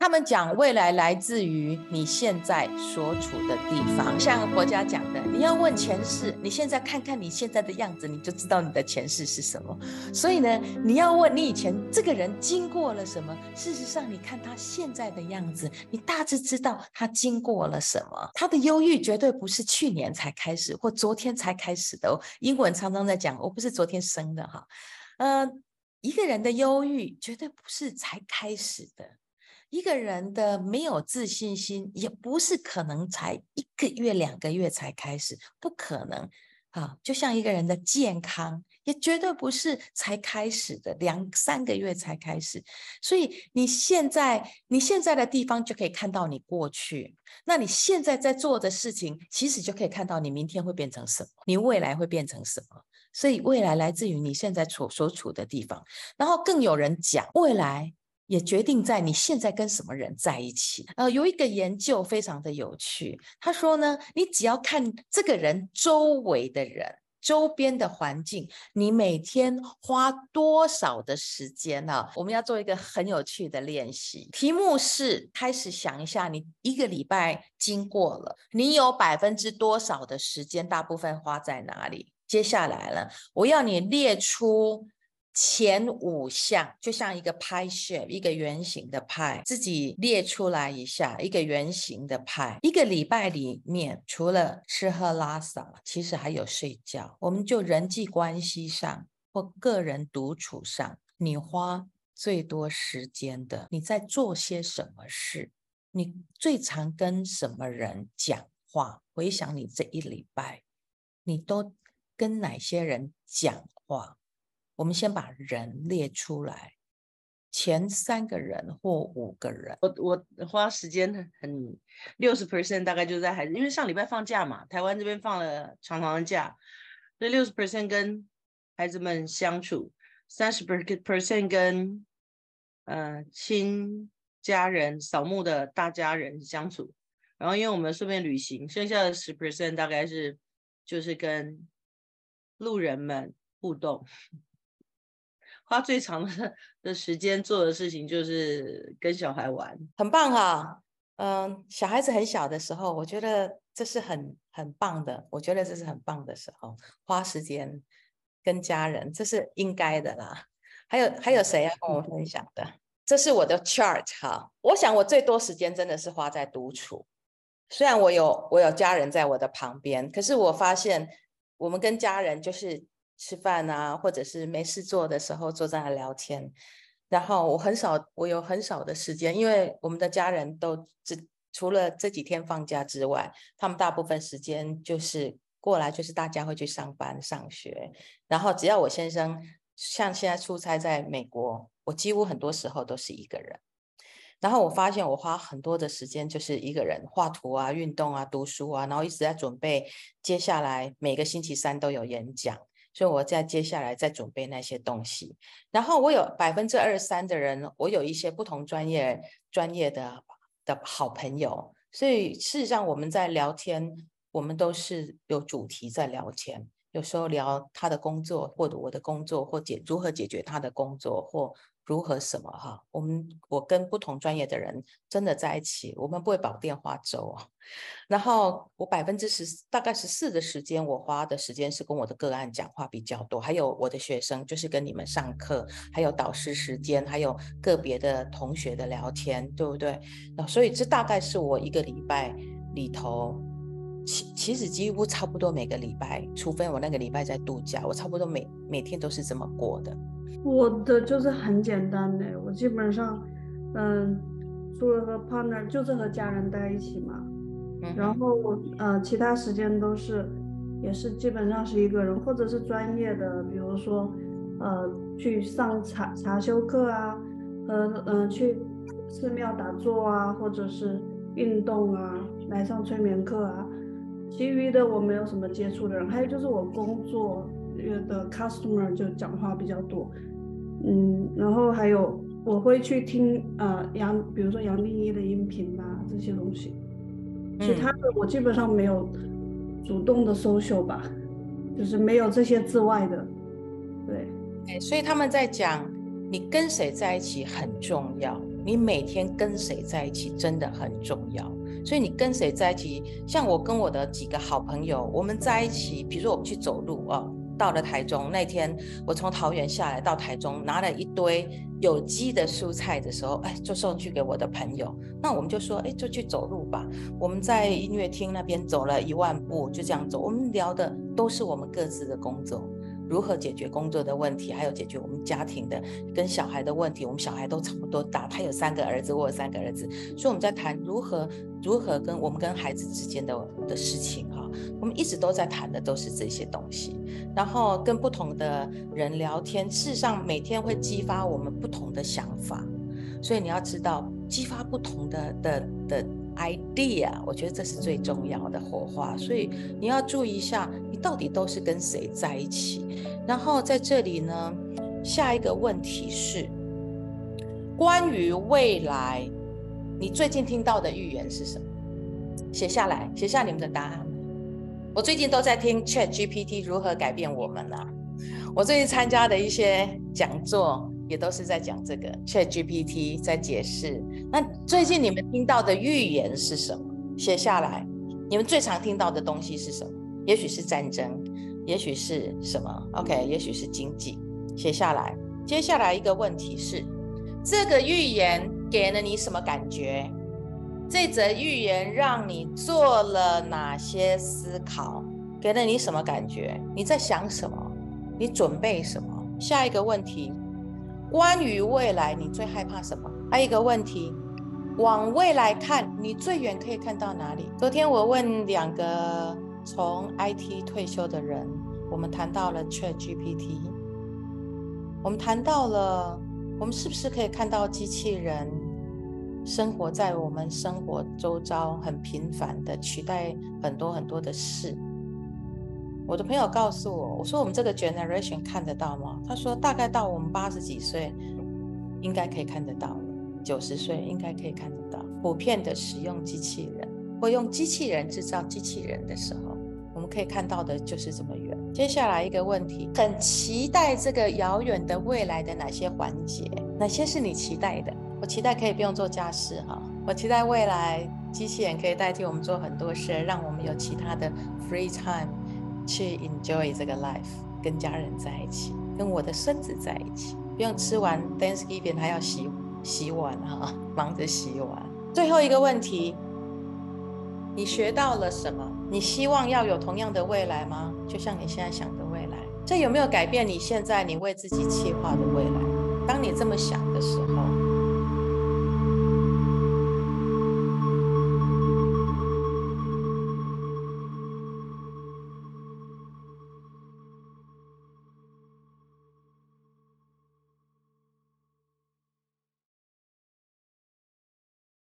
他们讲未来来自于你现在所处的地方，像佛家讲的，你要问前世，你现在看看你现在的样子，你就知道你的前世是什么。所以呢，你要问你以前这个人经过了什么？事实上，你看他现在的样子，你大致知道他经过了什么。他的忧郁绝对不是去年才开始或昨天才开始的。英文常常在讲，我不是昨天生的哈。呃，一个人的忧郁绝对不是才开始的。一个人的没有自信心，也不是可能才一个月、两个月才开始，不可能啊！就像一个人的健康，也绝对不是才开始的，两三个月才开始。所以你现在你现在的地方就可以看到你过去，那你现在在做的事情，其实就可以看到你明天会变成什么，你未来会变成什么。所以未来来自于你现在处所处的地方，然后更有人讲未来。也决定在你现在跟什么人在一起。呃，有一个研究非常的有趣，他说呢，你只要看这个人周围的人、周边的环境，你每天花多少的时间呢？我们要做一个很有趣的练习，题目是开始想一下，你一个礼拜经过了，你有百分之多少的时间，大部分花在哪里？接下来了，我要你列出。前五项就像一个拍摄一个圆形的派，自己列出来一下，一个圆形的派。一个礼拜里面，除了吃喝拉撒，其实还有睡觉。我们就人际关系上或个人独处上，你花最多时间的，你在做些什么事？你最常跟什么人讲话？回想你这一礼拜，你都跟哪些人讲话？我们先把人列出来，前三个人或五个人。我我花时间很六十 percent 大概就在孩子，因为上礼拜放假嘛，台湾这边放了长长的假，所以六十 percent 跟孩子们相处，三十 percent 跟呃亲家人扫墓的大家人相处，然后因为我们顺便旅行，剩下的十 percent 大概是就是跟路人们互动。花最长的的时间做的事情就是跟小孩玩，很棒哈。嗯，小孩子很小的时候，我觉得这是很很棒的。我觉得这是很棒的时候，花时间跟家人，这是应该的啦。还有还有谁要跟我分享的？这是我的 chart 哈。我想我最多时间真的是花在独处。虽然我有我有家人在我的旁边，可是我发现我们跟家人就是。吃饭啊，或者是没事做的时候坐在那聊天，然后我很少，我有很少的时间，因为我们的家人都只除了这几天放假之外，他们大部分时间就是过来，就是大家会去上班、上学，然后只要我先生像现在出差在美国，我几乎很多时候都是一个人，然后我发现我花很多的时间就是一个人画图啊、运动啊、读书啊，然后一直在准备接下来每个星期三都有演讲。所以我在接下来再准备那些东西，然后我有百分之二十三的人，我有一些不同专业专业的的好朋友，所以事实上我们在聊天，我们都是有主题在聊天，有时候聊他的工作，或者我的工作，或解如何解决他的工作，或。如何什么哈？我们我跟不同专业的人真的在一起，我们不会煲电话粥啊。然后我百分之十大概十四的时间，我花的时间是跟我的个案讲话比较多，还有我的学生，就是跟你们上课，还有导师时间，还有个别的同学的聊天，对不对？那所以这大概是我一个礼拜里头，其其实几乎差不多每个礼拜，除非我那个礼拜在度假，我差不多每每天都是这么过的。我的就是很简单的，我基本上，嗯，除了和 partner 就是和家人待一起嘛，嗯、然后我呃其他时间都是，也是基本上是一个人，或者是专业的，比如说，呃去上茶茶修课啊，和嗯、呃、去寺庙打坐啊，或者是运动啊，来上催眠课啊，其余的我没有什么接触的人，还有就是我工作的 customer 就讲话比较多。嗯，然后还有我会去听呃杨，比如说杨丽一的音频啊这些东西，其他的我基本上没有主动的 social 吧，就是没有这些之外的，对。所以他们在讲你跟谁在一起很重要。你每天跟谁在一起真的很重要。所以你跟谁在一起，像我跟我的几个好朋友，我们在一起，比如说我们去走路哦，到了台中那天，我从桃园下来到台中，拿了一堆有机的蔬菜的时候，哎，就送去给我的朋友。那我们就说，哎，就去走路吧。我们在音乐厅那边走了一万步，就这样走。我们聊的都是我们各自的工作。如何解决工作的问题，还有解决我们家庭的跟小孩的问题。我们小孩都差不多大，他有三个儿子，我有三个儿子，所以我们在谈如何如何跟我们跟孩子之间的的事情哈。我们一直都在谈的都是这些东西，然后跟不同的人聊天，事实上每天会激发我们不同的想法，所以你要知道激发不同的的的。idea，我觉得这是最重要的火花，所以你要注意一下，你到底都是跟谁在一起。然后在这里呢，下一个问题是关于未来，你最近听到的预言是什么？写下来，写下你们的答案。我最近都在听 ChatGPT 如何改变我们啊。我最近参加的一些讲座。也都是在讲这个 ChatGPT 在解释。那最近你们听到的预言是什么？写下来。你们最常听到的东西是什么？也许是战争，也许是什么？OK，也许是经济。写下来。接下来一个问题是，这个预言给了你什么感觉？这则预言让你做了哪些思考？给了你什么感觉？你在想什么？你准备什么？下一个问题。关于未来，你最害怕什么？还有一个问题，往未来看，你最远可以看到哪里？昨天我问两个从 IT 退休的人，我们谈到了 ChatGPT，我们谈到了，我们是不是可以看到机器人生活在我们生活周遭，很频繁的取代很多很多的事？我的朋友告诉我，我说我们这个 generation 看得到吗？他说大概到我们八十几岁，应该可以看得到，九十岁应该可以看得到。普遍的使用机器人或用机器人制造机器人的时候，我们可以看到的就是这么远。接下来一个问题，很期待这个遥远的未来的哪些环节？哪些是你期待的？我期待可以不用做家事哈，我期待未来机器人可以代替我们做很多事，让我们有其他的 free time。去 enjoy 这个 life，跟家人在一起，跟我的孙子在一起，不用吃完 Thanksgiving 还要洗洗碗哈，忙着洗碗。最后一个问题，你学到了什么？你希望要有同样的未来吗？就像你现在想的未来，这有没有改变你现在你为自己计划的未来？当你这么想的时候。